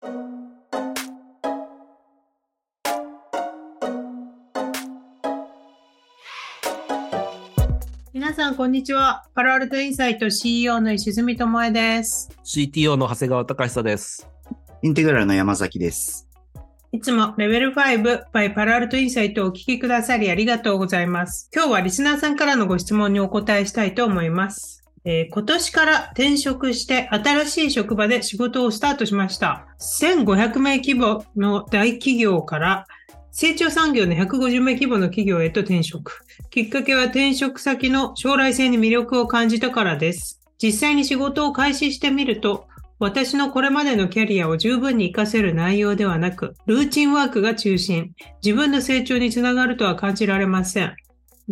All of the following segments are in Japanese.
皆さん、こんにちは。パラアルトインサイト CEO の石積智恵です。CTO の長谷川隆久です。インテグラルの山崎です。いつもレベル5 by パラアルトインサイトをお聞きくださりありがとうございます。今日はリスナーさんからのご質問にお答えしたいと思います。えー今年から転職して新しい職場で仕事をスタートしました。1500名規模の大企業から成長産業の150名規模の企業へと転職。きっかけは転職先の将来性に魅力を感じたからです。実際に仕事を開始してみると、私のこれまでのキャリアを十分に活かせる内容ではなく、ルーチンワークが中心、自分の成長につながるとは感じられません。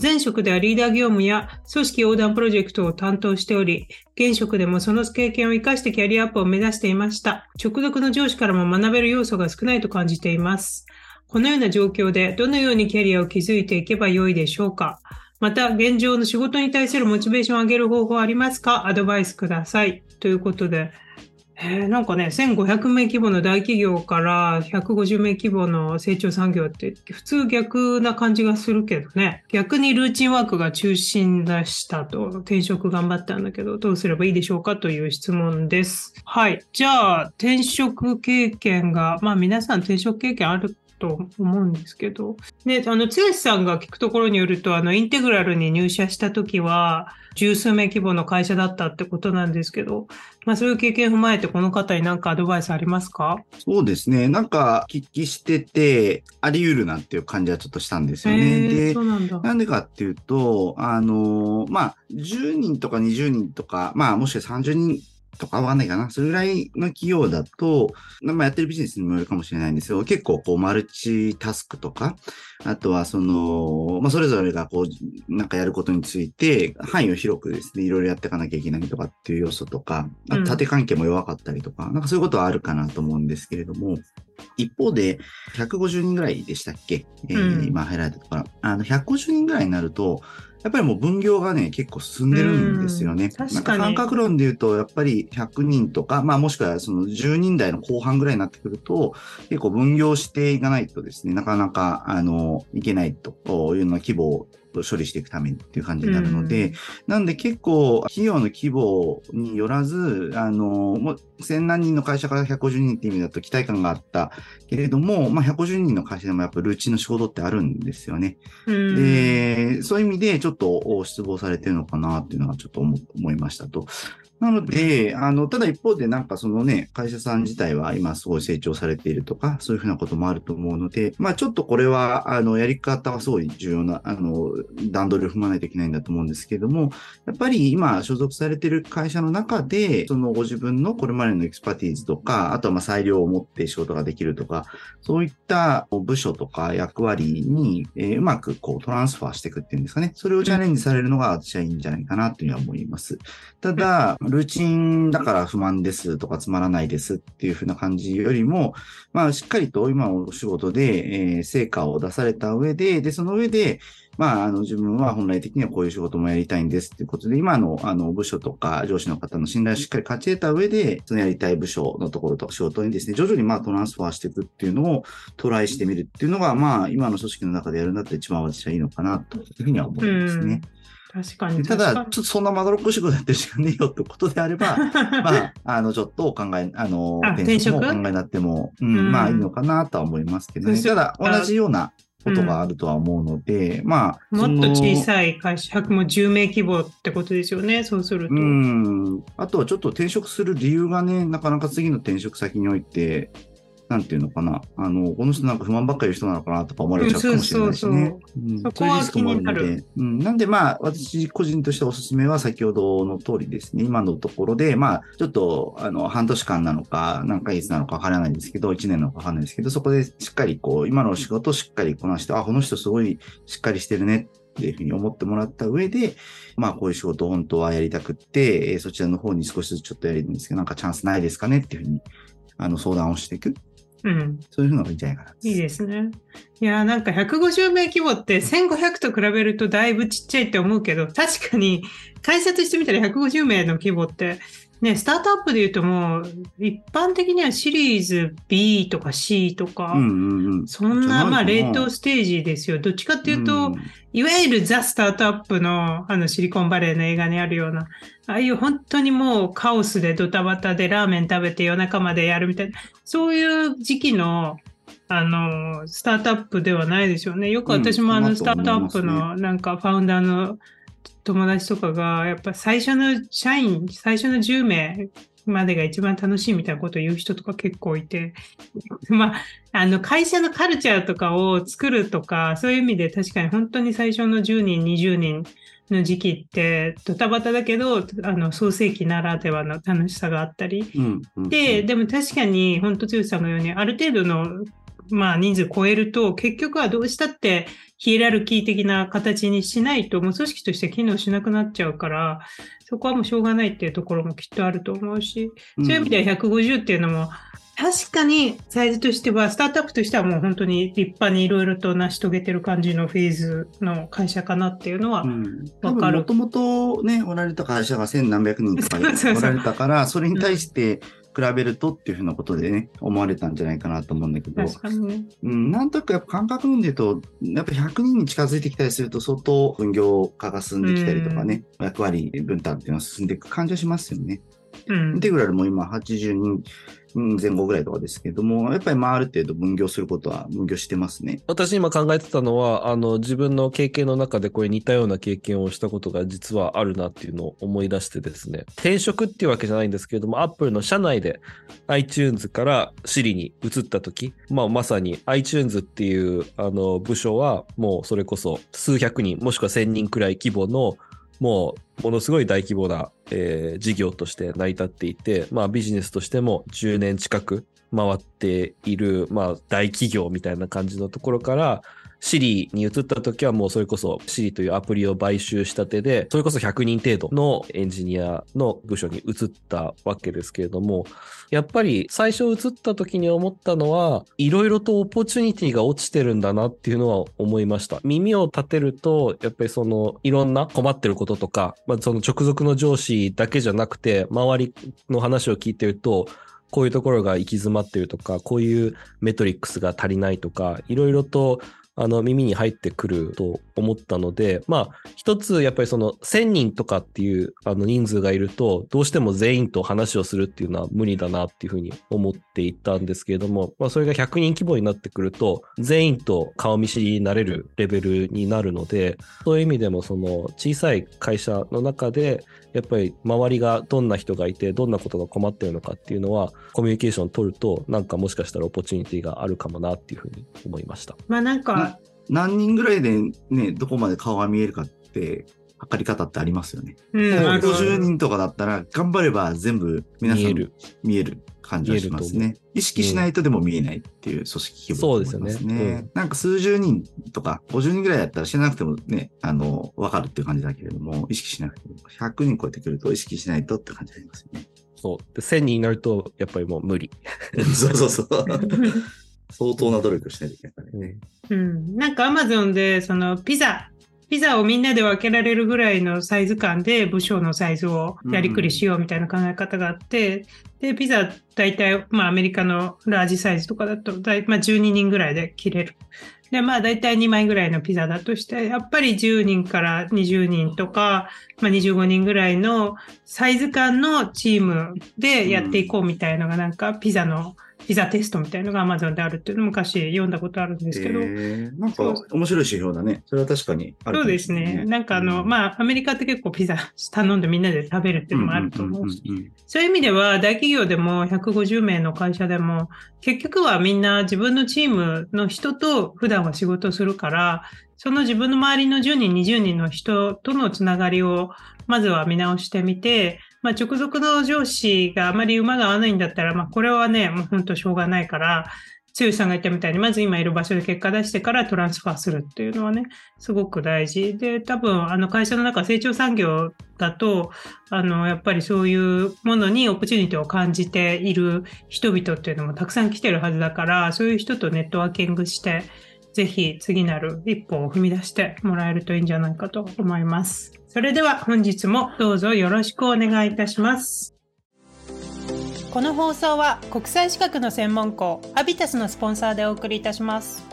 前職ではリーダー業務や組織横断プロジェクトを担当しており、現職でもその経験を活かしてキャリアアップを目指していました。直属の上司からも学べる要素が少ないと感じています。このような状況でどのようにキャリアを築いていけばよいでしょうかまた、現状の仕事に対するモチベーションを上げる方法はありますか？アドバイスください。ということで、えーなんかね、1500名規模の大企業から150名規模の成長産業って普通逆な感じがするけどね。逆にルーチンワークが中心でしたと、転職頑張ったんだけど、どうすればいいでしょうかという質問です。はい。じゃあ、転職経験が、まあ皆さん転職経験あると思うんですけど、ね、あの、剛さんが聞くところによると、あの、インテグラルに入社した時は、十数名規模の会社だったってことなんですけど、まあそういう経験を踏まえて、この方に何かアドバイスありますか？そうですね。なんか、聞きしてて、あり得るなっていう感じはちょっとしたんですよね。でなんだ。なんでかっていうと、あのーまあ、10人とか20人とか、まあ、もしくは30人とかわかんないかな。それぐらいの企業だと、まあ、やってるビジネスにもよるかもしれないんですけど、結構こう、マルチタスクとか、あとはその、まあ、それぞれがこう、なんかやることについて、範囲を広くですね、いろいろやっていかなきゃいけないとかっていう要素とか、あうん縦関係も弱かったりとか、なんかそういうことはあるかなと思うんですけれども、一方で、150人ぐらいでしたっけ、えーうん今入られたところ。あの、150人ぐらいになると、やっぱりもう分業がね、結構進んでるんですよね。うん確かになんか感覚論で言うと、やっぱり100人とか、まあもしくはその10人台の後半ぐらいになってくると、結構分業していかないとですね、なかなか、あの、いけないというような規模を処理していくためにっていう感じになるので、なんで結構企業の規模によらず、あの、もう千何人の会社から150人って意味だと期待感があったけれども、まあ150人の会社でもやっぱルーチンの仕事ってあるんですよね。うんで、そういう意味でちょっと失望されてるのかなっていうのがちょっと思思いましたと。なので、あの、ただ一方でなんかそのね、会社さん自体は今すごい成長されているとか、そういうふうなこともあると思うので、まあちょっとこれは、あの、やり方はすごい重要な、あの、段取りを踏まないといけないんだと思うんですけれども、やっぱり今所属されている会社の中で、そのご自分のこれまでの expertise とか、あとはまあ裁量を持って仕事ができるとか、そういった部署とか役割に、えうまくこうトランスファーしていくっていうんですかね。それをチャレンジされるのが私はいいんじゃないかなというふうには思います。ただ、ルーチンだから不満ですとかつまらないですっていうふうな感じよりも、まあしっかりと今お仕事で、え成果を出された上で、で、その上で、まあ、あの、自分は本来的にはこういう仕事もやりたいんですっていうことで、今の、あの、部署とか上司の方の信頼をしっかり勝ち得た上で、そのやりたい部署のところとか仕事にですね、徐々にまあトランスファーしていくっていうのをトライしてみるっていうのが、まあ、今の組織の中でやるんだったら一番私はいいのかな、というふうには思いますね。確かに。ただ、ちょっとそんなまどろっこしいことやってる時間ねえよってことであれば、にまあ、あの、ちょっとお考え、あの、あ転職もお考えになっても、うんうんまあいいのかなとは思いますけどね。ただ、同じようなことがあるとは思うので、まあ、もっと小い。さい会社、100も10名規模ってことですよね、そうすると。うん。あとはちょっと転職する理由がね、なかなか次の転職先において、なんていうのかな。あの、この人なんか不満ばっかり言う人なのかなとか思われちゃうかもしれないしうんねそこは気になで。うん。なんでまあ、私個人としておすすめは先ほどの通りですね。今のところで、まあ、ちょっと、あの、半年間なのか、何ヶ月なのかわからないんですけど、1年なのかわからないですけど、そこでしっかりこう、今の仕事をしっかりこなして、あ、この人すごいしっかりしてるねっていうふうに思ってもらった上で、まあこういう仕事を本当はやりたくって、えーそちらの方に少しずつちょっとやりるんですけど、なんかチャンスないですかねっていうふうに、あの、相談をしていく。うん。そういうのがいいんじゃないかな。いいですね。いやー、なんか150名規模って1500と比べるとだいぶちっちゃいって思うけど、確かに会社としてみたら150名の規模ってね、スタートアップで言うともう、一般的にはシリーズ B とか C とか、うんうんうん。そんな、まあ、冷凍スステージですよ。どっちかっていうと、いわゆるザ・スタートアップの、あの、シリコンバレーの映画にあるような、ああいう本当にもうカオスでドタバタでラーメン食べて夜中までやるみたいな、そういう時期の、あの、スタートアップではないですよね。よく私もあの、うんスタートアップのなんかファウンダーの友達とかが、やっぱ最初の社員、最初の10名までが一番楽しいみたいなことを言う人とか結構いて、まあ、あの、会社のカルチャーとかを作るとか、そういう意味で確かに本当に最初の10人、20人の時期ってドタバタだけど、あの、創世期ならではの楽しさがあったり、うんうん、で、でも確かに、本当剛さんのように、ある程度の、まあ、人数超えると、結局はどうしたって、ヒエラルキー的な形にしないと、もう組織として機能しなくなっちゃうから、そこはもうしょうがないっていうところもきっとあると思うし、そういう意味では150っていうのも、確かにサイズとしては、スタートアップとしてはもう本当に立派にいろいろと成し遂げてる感じのフェーズの会社かなっていうのはう、ん、わかる。もともとね、おられた会社が千何百人とかおられたから、それに対して比べるとっていうふうなことでね、思われたんじゃないかなと思うんだけど、確かにね。うん、なんとなくやっぱ感覚論で言うと、やっぱ100人に近づいてきたりすると、相当分業化が進んできたりとかね、役割分担っていうのが進んでいく感じはしますよね。うんインテグラルも今80人うん前後ぐらいとかですけども、やっぱりまあある程度分業することは分業してますね。私今考えてたのは、あの、自分の経験の中でこれ似たような経験をしたことが実はあるなっていうのを思い出してですね、転職っていうわけじゃないんですけれども、Apple の社内で iTunes から Siri に移った時、まあまさに iTunes っていうあの部署はもうそれこそ数百人もしくは千人くらい規模のもうものすごい大規模な、えー事業として成り立っていて、まあビジネスとしても10年近く回っている、まあ大企業みたいな感じのところから、Siri に移った時はもうそれこそ Siri というアプリを買収したてで、それこそ100人程度のエンジニアの部署に移ったわけですけれども、やっぱり最初移った時に思ったのは、いろいろとオポチュニティが落ちてるんだなっていうのは思いました。耳を立てると、やっぱりそのいろんな困ってることとか、まあ、その直属の上司だけじゃなくて、周りの話を聞いてると、こういうところが行き詰まってるとか、こういうメトリックスが足りないとか、いろいろとあの耳に入ってくると思ったので、まあ、一つやっぱりその1000人とかっていうあの人数がいると、どうしても全員と話をするっていうのは無理だなっていうふうに思っていたんですけれども、まあ、それが100人規模になってくると、全員と顔見知りになれるレベルになるので、そういう意味でもその小さい会社の中で、やっぱり周りがどんな人がいて、どんなことが困ってるのかっていうのは、コミュニケーション取ると、なんかもしかしたらオポチュニティがあるかもなっていうふうに思いました。まあなんか、何人ぐらいでね、どこまで顔が見えるかって、測り方ってありますよね。うん、そうある50人とかだったら、頑張れば全部皆さん見える。見える感じがしますね。意識しないとでも見えないっていう組織規模だと思いますそうですよねね。なんか数十人とか50人ぐらいだったら知らなくてもね、あの、わかるっていう感じだけれども、意識しなくても、100人超えてくると意識しないとって感じありますよね。そう。で、1000人になると、やっぱりもう無理。そうそうそう。相当な努力しないといけないからね。うん、なんかアマゾンでそのピザ、ピザをみんなで分けられるぐらいのサイズ感で部署のサイズをやりくりしようみたいな考え方があって、で、ピザ大体、まあアメリカのラージサイズとかだと大、まあ12人ぐらいで切れる。で、まあ大体2枚ぐらいのピザだとして、やっぱり10人から20人とか、まあ25人ぐらいのサイズ感のチームでやっていこうみたいのがなんかピザの、ピザテストみたいのが Amazon であるっていうのを昔読んだことあるんですけど、へー。なんか面白い指標だね。それは確かにあるかもそうですね。なんかあの、まあ、アメリカって結構ピザ頼んでみんなで食べるっていうのもあると思うし、んんんん。そういう意味では大企業でも150名の会社でも、結局はみんな自分のチームの人と普段は仕事するから、その自分の周りの10人、20人の人とのつながりをまずは見直してみて、まあ、直属の上司があまり馬が合わないんだったら、まあ、これはね、もう本当しょうがないから、剛さんが言ったみたいに、まず今いる場所で結果出してからトランスファーするっていうのはね、すごく大事。で、多分、あの会社の中、成長産業だと、あの、やっぱりそういうものにオプチュニティを感じている人々っていうのもたくさん来てるはずだから、そういう人とネットワーキングして、ぜひ次なる一歩を踏み出してもらえるといいんじゃないかと思います。それでは本日もどうぞよろしくお願いいたします。この放送は国際資格の専門校アビタスのスポンサーでお送りいたします。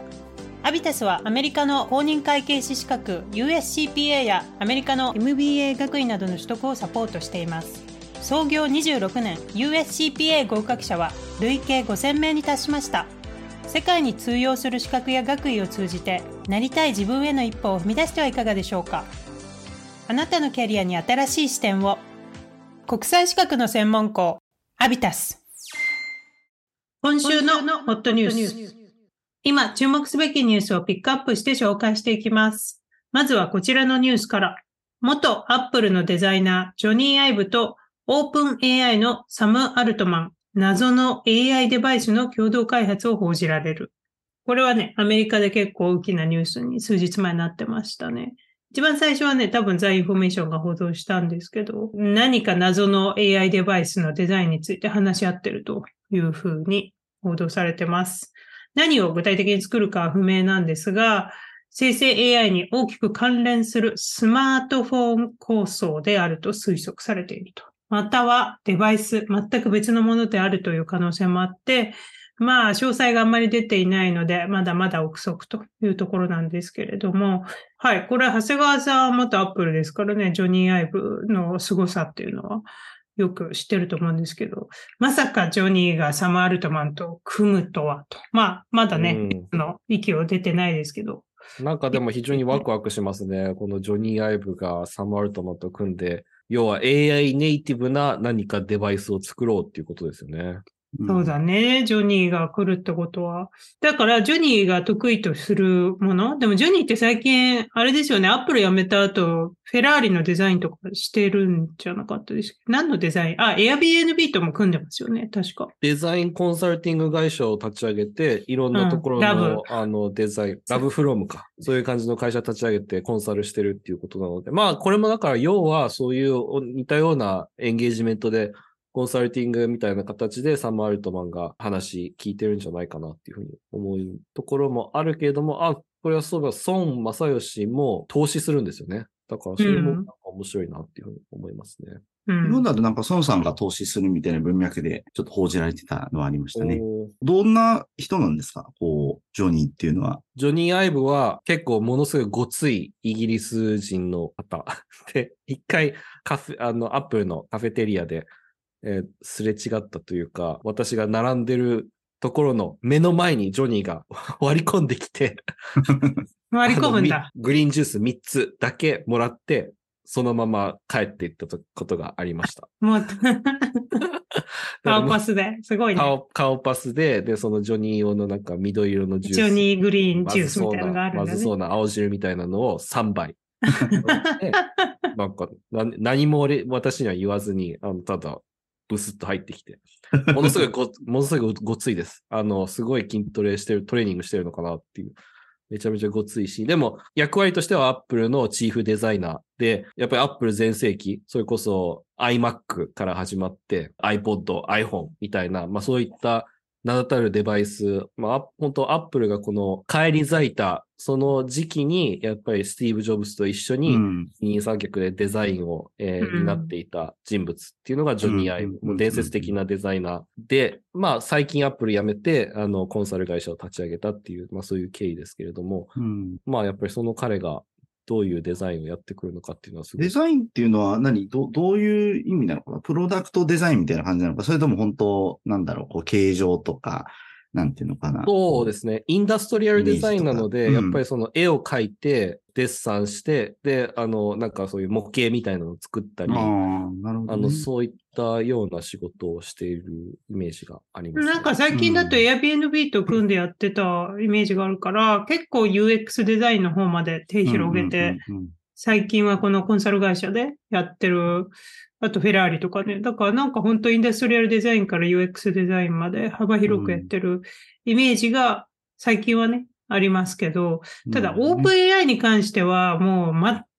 アビタスはアメリカの公認会計士資格 USCPA やアメリカの MBA 学位などの取得をサポートしています。創業26年 USCPA 合格者は累計5000名に達しました。世界に通用する資格や学位を通じてなりたい自分への一歩を踏み出してはいかがでしょうか。あなたのキャリアに新しい視点を。国際資格の専門校アビタス今週のホットニュース。今注目すべきニュースをピックアップして紹介していきます。まずはこちらのニュースから。元アップルのデザイナージョニー・アイブとOpenAI のサム・アルトマン謎の AI デバイスの共同開発を報じられる。これはね、アメリカで結構大きなニュースに数日前になってましたね。一番最初はね、多分ザ・インフォメーションが報道したんですけど、何か謎の AI デバイスのデザインについて話し合ってるというふうに報道されてます。何を具体的に作るかは不明なんですが、生成 AI に大きく関連するスマートフォン構想であると推測されていると。またはデバイス、全く別のものであるという可能性もあって、まあ、詳細があんまり出ていないので、まだまだ憶測というところなんですけれども、はい、これは長谷川さんは元アップルですからね、ジョニー・アイブの凄さっていうのはよく知ってると思うんですけど、まさかジョニーがサム・アルトマンと組むとはと。まあ、まだね、うん、の息を出てないですけど。なんかでも非常にワクワクしますね。このジョニー・アイブがサム・アルトマンと組んで、要は AI ネイティブな何かデバイスを作ろうっていうことですよね。そうだね。ジョニーが来るってことは。だから、ジョニーが得意とするもの？でも、ジョニーって最近、あれですよね。アップル辞めた後、フェラーリのデザインとかしてるんじゃなかったです？何のデザイン？あ、Airbnb とも組んでますよね。確か。デザインコンサルティング会社を立ち上げて、いろんなところの、うん、あの、デザイン、ラブフロムか。そういう感じの会社立ち上げてコンサルしてるっていうことなので。まあ、これもだから、要はそういう似たようなエンゲージメントで、コンサルティングみたいな形でサム・アルトマンが話聞いてるんじゃないかなっていうふうに思うところもあるけれども、あ、これはそういえば孫正義も投資するんですよね。だからそれもなんか面白いなっていうふうに思いますね。うん、日本だとなんか孫さんが投資するみたいな文脈でちょっと報じられてたのはありましたね。どんな人なんですか？こう、ジョニーっていうのは。ジョニー・アイブは結構ものすごいごついイギリス人の方。で、一回カフェ、あの、アップルのカフェテリアでえー、すれ違ったというか、私が並んでるところの目の前にジョニーが 割り込んできて 割り込むんだ。グリーンジュース3つだけもらって、そのまま帰っていったことがありました。もう顔パスで、すごいね。顔、顔パスで、で、そのジョニー用のなんか緑色のジュース。ジョニーグリーンジュースみたいなのがあるんだ、ね、まずそうな青汁みたいなのを3杯。なんか何も俺、私には言わずに、あのただ、ブスッと入ってきて、ものすごいご、ものすごいごついです。あの、すごい筋トレしてる、トレーニングしてるのかなっていう。めちゃめちゃごついし、でも役割としては Apple のチーフデザイナーで、やっぱり Apple 全盛期、それこそ iMac から始まって iPod、iPhone みたいな、まあそういった名だたるデバイス、まあ、本当アップルがこの帰り咲いた、その時期に、やっぱりスティーブ・ジョブズと一緒に、二人三脚でデザインを、えー、担っていた人物っていうのがジョニー・アイム、伝説的なデザイナー。で、まあ、最近アップル辞めて、あの、コンサル会社を立ち上げたっていう、まあ、そういう経緯ですけれども、まあ、やっぱりその彼が、どういうデザインをやってくるのかっていうのはすごい。デザインっていうのは何？どどういう意味なのかな？プロダクトデザインみたいな感じなのかそれとも本当、なんだろう、こう、形状とか、なんていうのかな？そうですね。インダストリアルデザインなので、うん、やっぱりその絵を描いて、デッサンして、で、あの、なんかそういう模型みたいなのを作ったり、あね、あの、そういったような仕事をしているイメージがあります、ね、なんか最近だと Airbnb と組んでやってたイメージがあるから、うん、結構 UX デザインの方まで手広げて、最近はこのコンサル会社でやってるあとフェラーリとかね。だからなんか本当インダストリアルデザインから UX デザインまで幅広くやってるイメージが最近はね、ありますけど、ただオープン AI に関してはもう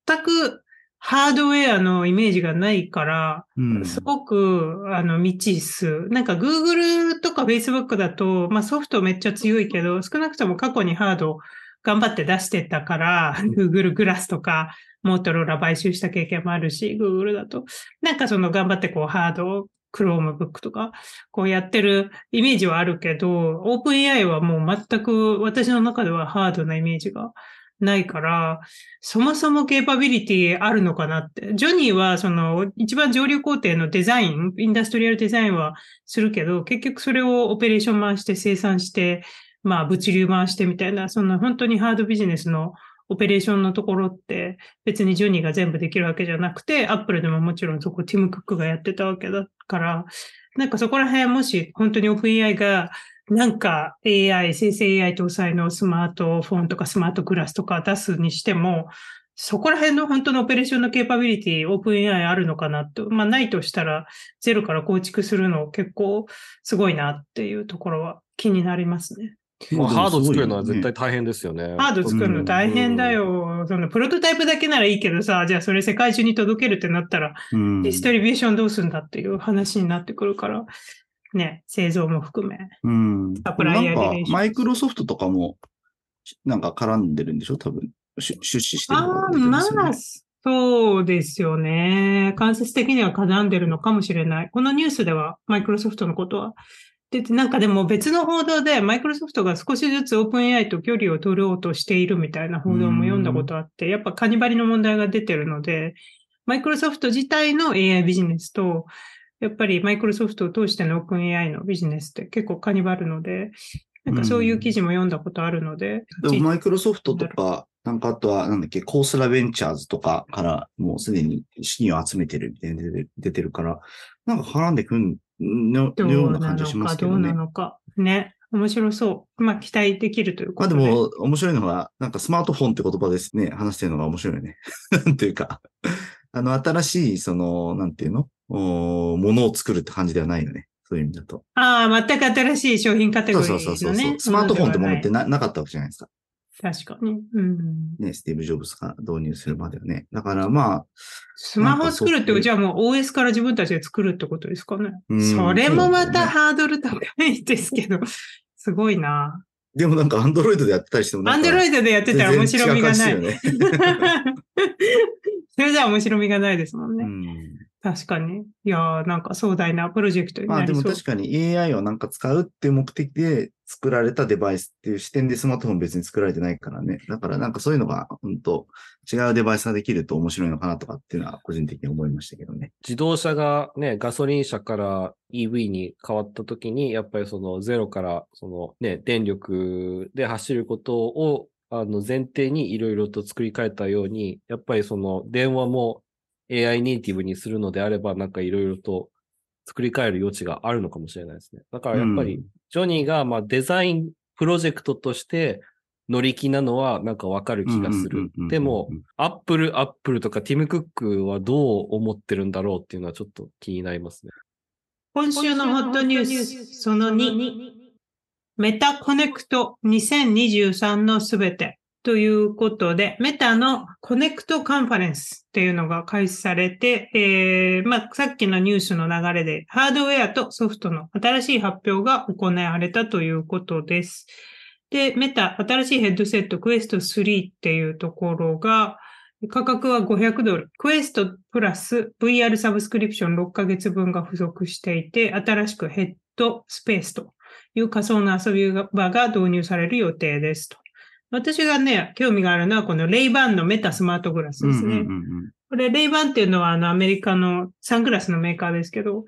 全くハードウェアのイメージがないから、すごくあの未知数。なんか Google とか Facebook だと、まあソフトめっちゃ強いけど、少なくとも過去にハード頑張って出してたから、Google グラスとかモートローラ買収した経験もあるし、Google だと。なんかその頑張ってこうハードを Chromebook とか、こうやってるイメージはあるけど、OpenAI はもう全く私の中ではハードなイメージがないから、そもそも capability あるのかなって。ジョニーはその一番上流工程のデザイン、インダストリアルデザインはするけど、結局それをオペレーション回して生産して、まあ物流回してみたいな、その本当にハードビジネスのオペレーションのところって別にジョニーが全部できるわけじゃなくて、アップルでももちろんそこティム・クックがやってたわけだから、なんかそこら辺もし本当に OpenAI がなんか AI、生成 AI 搭載のスマートフォンとかスマートグラスとか出すにしても、そこら辺の本当のオペレーションのケーパビリティ、オープン AI あるのかなと。まあないとしたら、ゼロから構築するの結構すごいなっていうところは気になりますね。もうハード作るのは絶対対大変ですよね。ハード作るの大変だよ。そのプロトタイプだけならいいけどさ、じゃあそれ世界中に届けるってなったら、うんディストリビューションどうするんだっていう話になってくるから、ね、製造も含め。うん。サプライヤーなんかリレーションマイクロソフトとかも、なんか絡んでるんでしょ？多分。し出資してるとこああ、まあ、そうですよね。間接的には絡んでるのかもしれない。このニュースではマイクロソフトのことは出て、なんかでも別の報道でマイクロソフトが少しずつオープン AI と距離を取ろうとしているみたいな報道も読んだことあって、やっぱカニバリの問題が出てるので、マイクロソフト自体の AI ビジネスと、やっぱりマイクロソフトを通してのオープン AI のビジネスって結構カニバルので、なんかそういう記事も読んだことあるので、でもマイクロソフトとか、なんかあとは、なんだっけ、コースラベンチャーズとかからもうすでに資金を集めてるみたいな出てる出てるから、なんか絡んでくんのどよううな感じがしまか、どうなすけどね。のか。ね。面白そう。まあ、期待できるということで。まあでも、面白いのは、なんかスマートフォンって言葉ですね、話してるのが面白いよね。なんていうか、あの、新しい、その、なんていうの？おものを作るって感じではないよね。そういう意味だと。ああ、全く新しい商品カテゴリーのそうそうそうそうね。スマートフォンってものってなななかったわけじゃないですか。確かに。うん。ね、スティーブ・ジョブズが導入するまではね。だからまあ、スマホを作るって、じゃあもう OS から自分たちで作るってことですかね。うんそれもまたハードル高いですけど、すごいな。でもなんかアンドロイドでやってたりしてもアンドロイドでやってたら面白みがない。ね それじゃ面白みがないですもんね。うん確かに。いやーなんか壮大なプロジェクトにまあでなりそう。も確かに AI をなんか使うっていう目的で作られたデバイスっていう視点でスマートフォン別に作られてないからね。だからなんかそういうのが本当違うデバイスができると面白いのかなとかっていうのは個人的に思いましたけどね。自動車がね、ガソリン車から EV に変わった時に、やっぱりそのゼロからそのね、電力で走ることをあの前提にいろいろと作り変えたように、やっぱりその電話も AI ネイティブにするのであれば、なんかいろいろと作り変える余地があるのかもしれないですね。だからやっぱり、うんジョニーがまあデザインプロジェクトとして乗り気なのはなんかわかる気がする。でも、アップル、アップルとかティム・クックはどう思ってるんだろうっていうのはちょっと気になりますね。今週のホットニュース、その2、メタコネクト2023のすべてということで、メタのコネクトカンファレンスっていうのが開始されて、えー、まあ、さっきのニュースの流れで、ハードウェアとソフトの新しい発表が行われたということです。で、メタ、新しいヘッドセット、クエスト3っていうところが、価格は500ドル。クエストプラス VR サブスクリプション6ヶ月分が付属していて、新しくヘッドスペースという仮想の遊び場が導入される予定ですと。私がね、興味があるのはこのレイバンのメタスマートグラスですね。うんうんうんこれ、レイバンっていうのはあのアメリカのサングラスのメーカーですけど、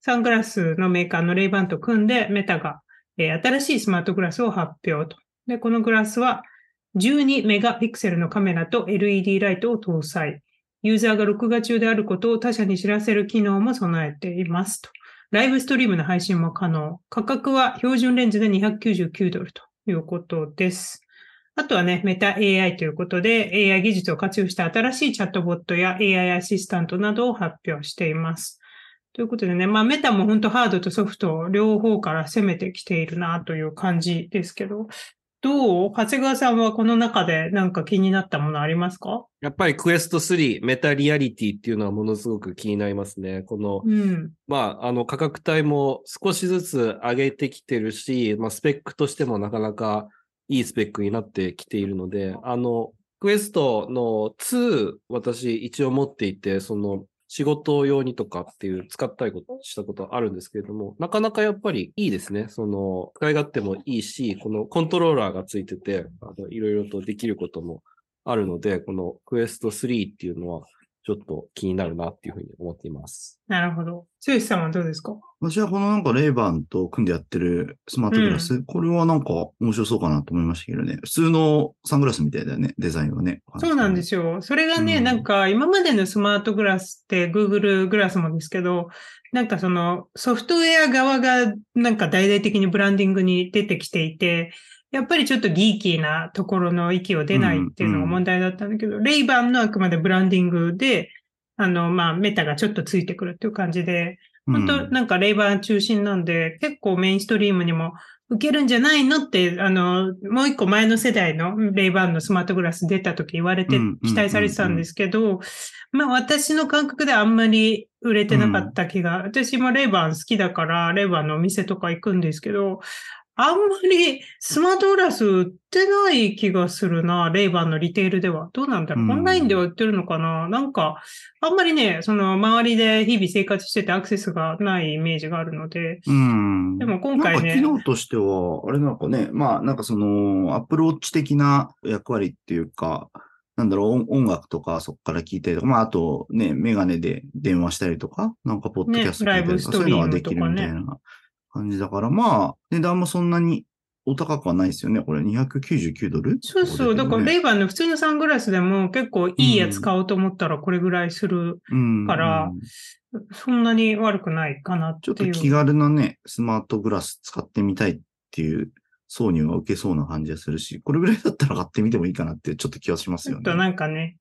サングラスのメーカーのレイバンと組んで、メタが、えー新しいスマートグラスを発表と。で、このグラスは12メガピクセルのカメラと LED ライトを搭載。ユーザーが録画中であることを他社に知らせる機能も備えていますと。ライブストリームの配信も可能。価格は標準レンズで299ドルということです。あとはね、メタ AI ということで AI 技術を活用した新しいチャットボットや AI アシスタントなどを発表しています。ということでね、まあメタも本当ハードとソフト両方から攻めてきているなという感じですけど、どう？長谷川さんはこの中でなんか気になったものありますか？やっぱりクエスト3、メタリアリティっていうのはものすごく気になりますね。この、うん。まあ、あの価格帯も少しずつ上げてきてるし、まあ、スペックとしてもなかなかいいスペックになってきているので、あの、クエストの2、私一応持っていて、その、仕事用にとかっていう使ったりしたことあるんですけれども、なかなかやっぱりいいですね。その、使い勝手もいいし、このコントローラーがついてて、あのいろいろとできることもあるので、このクエスト3っていうのは、ちょっと気になるなっていうふうに思っています。なるほど。剛さんはどうですか？私はこのなんかレイバンと組んでやってるスマートグラス、これはなんか面白そうかなと思いましたけどね。普通のサングラスみたいだよね、デザインはね。そうなんですよ。それがね、うんなんか今までのスマートグラスって Google グラスもですけど、なんかそのソフトウェア側がなんか大々的にブランディングに出てきていて、やっぱりちょっとギーキーなところの息を出ないっていうのが問題だったんだけど、レイバンのあくまでブランディングで、あの、まあ、メタがちょっとついてくるっていう感じで、本当なんかレイバン中心なんで、結構メインストリームにも受けるんじゃないのって、あの、もう一個前の世代のレイバンのスマートグラス出た時言われてうん、期待されてたんですけど、まあ私の感覚ではあんまり売れてなかった気が、私もレイバン好きだから、レイバンのお店とか行くんですけど、あんまりスマートグラス売ってない気がするな、レイバンのリテールでは。どうなんだろう、うん。オンラインでは売ってるのかな。なんか、あんまりね、その周りで日々生活しててアクセスがないイメージがあるので、うん。でも今回ね。機能としては、あれなんかね、まあなんかその、アップルウォッチ的な役割っていうか、なんだろう、音音楽とかそこから聞いたりとか、まああとね、メガネで電話したりとか、なんかポッドキャスト聞いたりとか、そういうのができるみたいとな感じだから、まあ、値段もそんなにお高くはないですよね。これ299ドル？そうそう。だから、レイバンの普通のサングラスでも結構いいやつ買おうと思ったらこれぐらいする。うんからうんそんなに悪くないかなっていう。ちょっと気軽なね、スマートグラス使ってみたいっていう挿入は受けそうな感じがするし、これぐらいだったら買ってみてもいいかなってちょっと気がしますよね。ちょっとなんかね、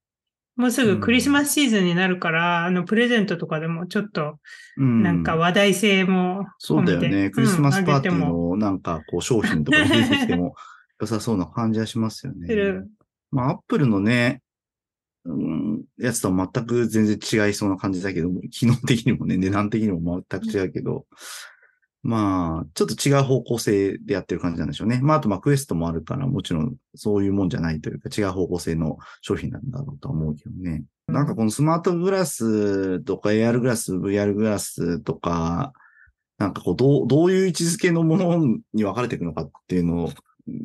もうすぐクリスマスシーズンになるから、あの、プレゼントとかでもちょっと、うん。なんか話題性もそうだよね。クリスマスパーティーのなんかこう商品とか出てきても 良さそうな感じはしますよね。まあ、アップルのね、うん、やつとは全く全然違いそうな感じだけど、機能的にもね、値段的にも全く違うけど、まあ、ちょっと違う方向性でやってる感じなんでしょうね。まあ、あと、まあ、クエストもあるから、もちろんそういうもんじゃないというか、違う方向性の商品なんだろうとは思うけどね。なんかこのスマートグラスとか AR グラス、VR グラスとか、なんかこう、どう、どういう位置づけのものに分かれていくのかっていうのを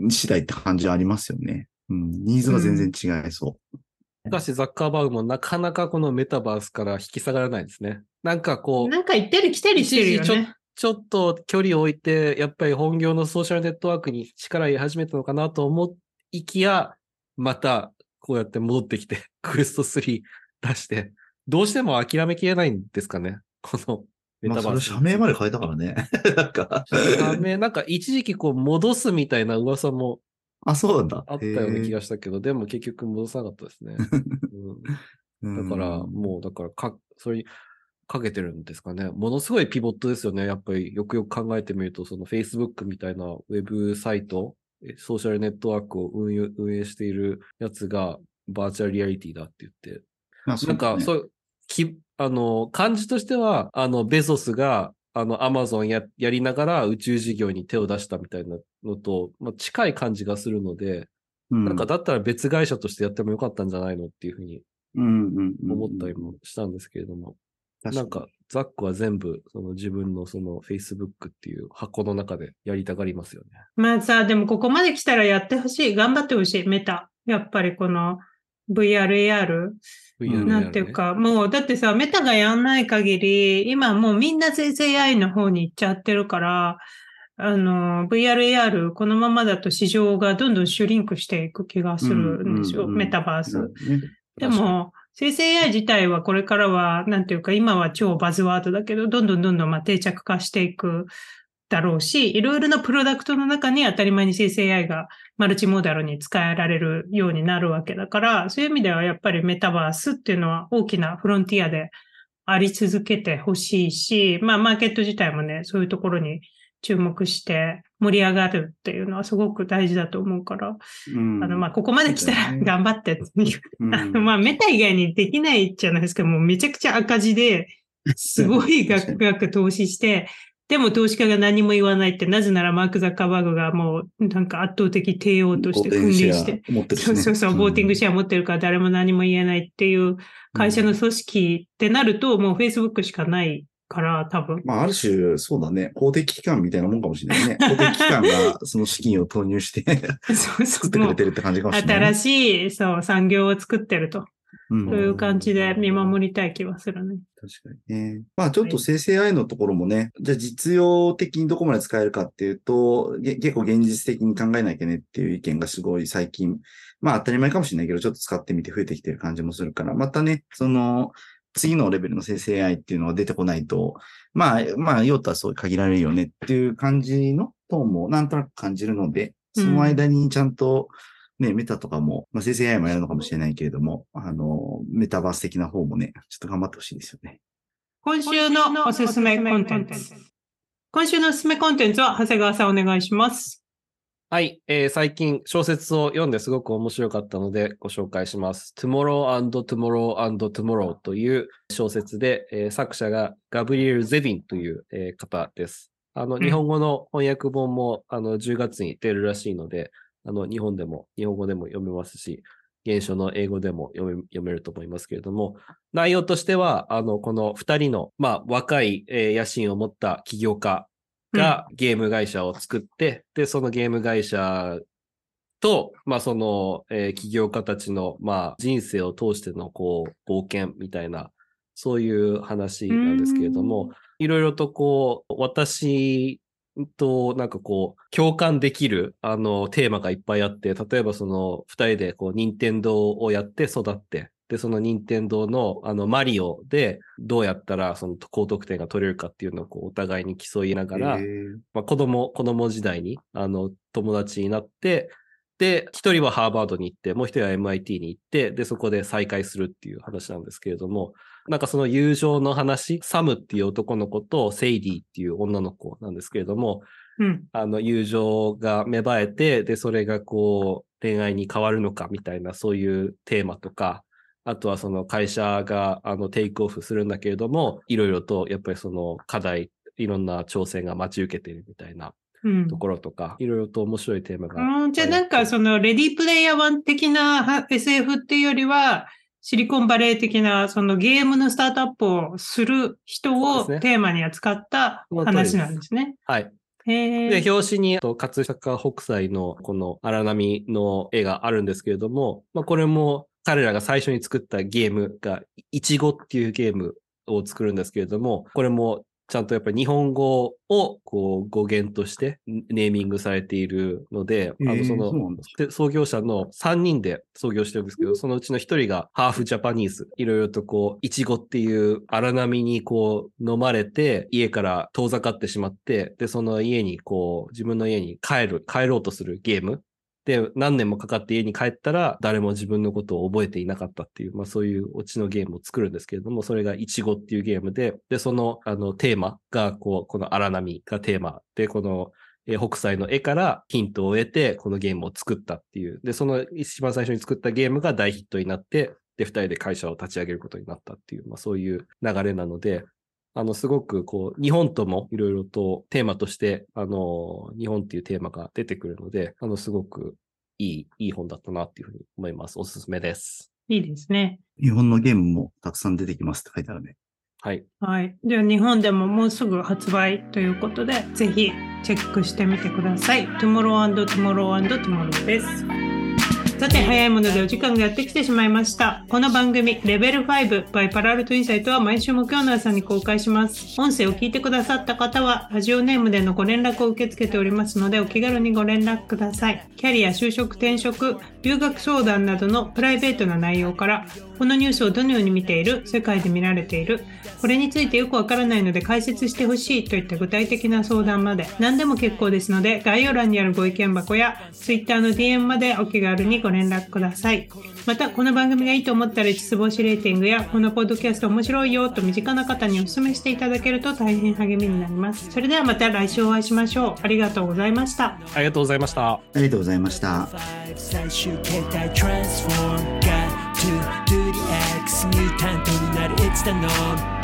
次第って感じはありますよね。うん、ニーズが全然違いそう。しかしザッカーバーグもなかなかこのメタバースから引き下がらないですね。なんかこう、なんか行ったり来たりしてるよ一時ね。ちょっと距離を置いて、やっぱり本業のソーシャルネットワークに力入れ始めたのかなと思いきや、またこうやって戻ってきて、クエスト3出して、どうしても諦めきれないんですかね？このメまあ。それ社名まで変えたからね。なんか。社名なんか一時期こう戻すみたいな噂もあ、そうなんだ。あったような気ががしたけど、でも結局戻さなかったですね。うんだから、もう、だからか、それにかけてるんですかね。ものすごいピボットですよね。やっぱりよくよく考えてみると、その Facebook みたいなウェブサイト、えソーシャルネットワークを運営運営しているやつがバーチャルリアリティだって言って、なんか、そそう、き、あの、感じとしては、あの、ベゾスが、あの、アマゾンや、やりながら宇宙事業に手を出したみたいなのと、まあ、近い感じがするので、うん、なんかだったら別会社としてやってもよかったんじゃないのっていうふうに思ったりもしたんですけれども、確なんか、ザックは全部、その自分のその Facebook っていう箱の中でやりたがりますよね。まあさ、でもここまで来たらやってほしい。頑張ってほしい。メタ。やっぱりこの VR、AR。VR なんていうか、もう、だってさ、メタがやんない限り、今もうみんな生成 AI の方に行っちゃってるから、あの、VR、AR、このままだと市場がどんどんシュリンクしていく気がするんですよ。うんうんうんメタバース。ねでも、生成 AI 自体はこれからは、なんていうか、今は超バズワードだけど、どんどんどんどんま定着化していくだろうし、いろいろなプロダクトの中に当たり前に生成 AI がマルチモーダルに使えられるようになるわけだから、そういう意味ではやっぱりメタバースっていうのは大きなフロンティアであり続けてほしいし、まあマーケット自体もね、そういうところに注目して盛り上がるっていうのはすごく大事だと思うから、うん。あの、まあ、ここまで来たら頑張ってっていう。うん。あのまあ、メタ以外にできないじゃないですか。もうめちゃくちゃ赤字で、すごい額々投資して、でも投資家が何も言わないって、なぜならマーク・ザッカーバーグがもうなんか圧倒的帝王として君臨して、そうそうそう、ボーティングシェェア持ってるから誰も何も言えないっていう会社の組織ってなると、もう Facebook しかないから、多分。まあ、ある種、そうだね。公的機関みたいなもんかもしれないね。公的機関が その資金を投入して。作ってくれてるって感じかもしれない、新しい、そう、産業を作ってると。うんそういう感じで見守りたい気はするね。確かにね。まあちょっと生成 AI のところもね、じゃあ実用的にどこまで使えるかっていうと、げ結構現実的に考えなきゃねっていう意見がすごい最近、まあ当たり前かもしれないけど、ちょっと使ってみて増えてきてる感じもするから、またね、その、次のレベルの生成 AI っていうのが出てこないと、まあ、まあ、用途はそう限られるよねっていう感じのトーンもなんとなく感じるので、その間にちゃんと、ね、メタとかも、まあ、生成 AI もやるのかもしれないけれども、あの、メタバース的な方もね、ちょっと頑張ってほしいですよね。今週のおすすめコンテンツ。今週のおすすめコンテンツは長谷川さんお願いします。はい、えー最近小説を読んですごく面白かったのでご紹介します。Tomorrow and Tomorrow and Tomorrow という小説で、えー作者がガブリエル・ゼビンという、えー方です。あの、ん日本語の翻訳本も、あの、10月に出るらしいので、あの、日本でも、日本語でも読めますし、原書の英語でも読め読めると思いますけれども、内容としては、あの、この二人の、まあ、若い、えー野心を持った起業家がゲーム会社を作って、で、そのゲーム会社と、まあ、その、えー起業家たちの、まあ、人生を通しての、こう、冒険みたいな、そういう話なんですけれども、いろいろとこう、私となんかこう、共感できる、あの、テーマがいっぱいあって、例えばその、二人でこう、任天堂をやって育って、で、その任天堂の、あの、マリオで、どうやったら、その、高得点が取れるかっていうのを、こう、お互いに競いながら、まあ、子供、子供時代に、あの、友達になって、で、一人はハーバードに行って、もう一人は MIT に行って、で、そこで再会するっていう話なんですけれども、なんかその友情の話、サムっていう男の子とセイディっていう女の子なんですけれども、うん。あの、友情が芽生えて、で、それがこう、恋愛に変わるのかみたいな、そういうテーマとか、あとはその会社が、あの、テイクオフするんだけれども、いろいろと、やっぱりその課題、いろんな挑戦が待ち受けているみたいなうんところとか、いろいろと面白いテーマが。うん、じゃあなんかそのレディープレイヤー1的なは SF っていうよりは、シリコンバレー的なそのゲームのスタートアップをする人をテーマに扱った話なんですね。はい。へで、ー表紙に、葛飾北斎のこの荒波の絵があるんですけれども、まあ、これも彼らが最初に作ったゲームが、いちごっていうゲームを作るんですけれども、これもちゃんとやっぱり日本語をこう語源としてネーミングされているので、あのその創業者の3人で創業してるんですけど、そのうちの1人がハーフジャパニーズ。いろいろとこう、いちごっていう荒波にこう飲まれて、家から遠ざかってしまって、で、その家にこう、自分の家に帰る、帰ろうとするゲーム。で、何年もかかって家に帰ったら、誰も自分のことを覚えていなかったっていう、まあそういうオチのゲームを作るんですけれども、それがイチゴっていうゲームで、で、その、あの、テーマが、こう、この荒波がテーマで、この、北斎の絵からヒントを得て、このゲームを作ったっていう。で、その一番最初に作ったゲームが大ヒットになって、で、二人で会社を立ち上げることになったっていう、まあそういう流れなので、あの、すごくこう、日本ともいろいろとテーマとして、あの、日本っていうテーマが出てくるので、あの、すごくいい、いい本だったなっていうふうに思います。おすすめです。いいですね。日本のゲームもたくさん出てきますって書いてあるね。はい。はい。では日本でももうすぐ発売ということで、ぜひチェックしてみてください。Tomorrow Tomorrow Tomorrow です。さて、早いものでお時間がやってきてしまいました。この番組、レベル5 by パラルトインサイトは毎週木曜の朝に公開します。音声を聞いてくださった方は、ラジオネームでのご連絡を受け付けておりますので、お気軽にご連絡ください。キャリア、就職、転職、留学相談などのプライベートな内容から、このニュースをどのように見ている、世界で見られている、これについてよくわからないので解説してほしいといった具体的な相談まで何でも結構ですので概要欄にあるご意見箱や Twitter の DM までお気軽にご連絡くださいまたこの番組がいいと思ったら5つ星レーティングやこのポッドキャスト面白いよと身近な方にお勧めしていただけると大変励みになりますそれではまた来週お会いしましょうありがとうございましたありがとうございました。ありがとうございました。X ミュータントになる It's the norm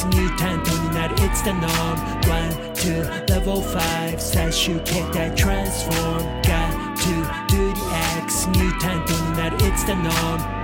X ミュータントになる It's the norm One, two, level 5最終形態 transform Got to do the X ミュータントになる It's the norm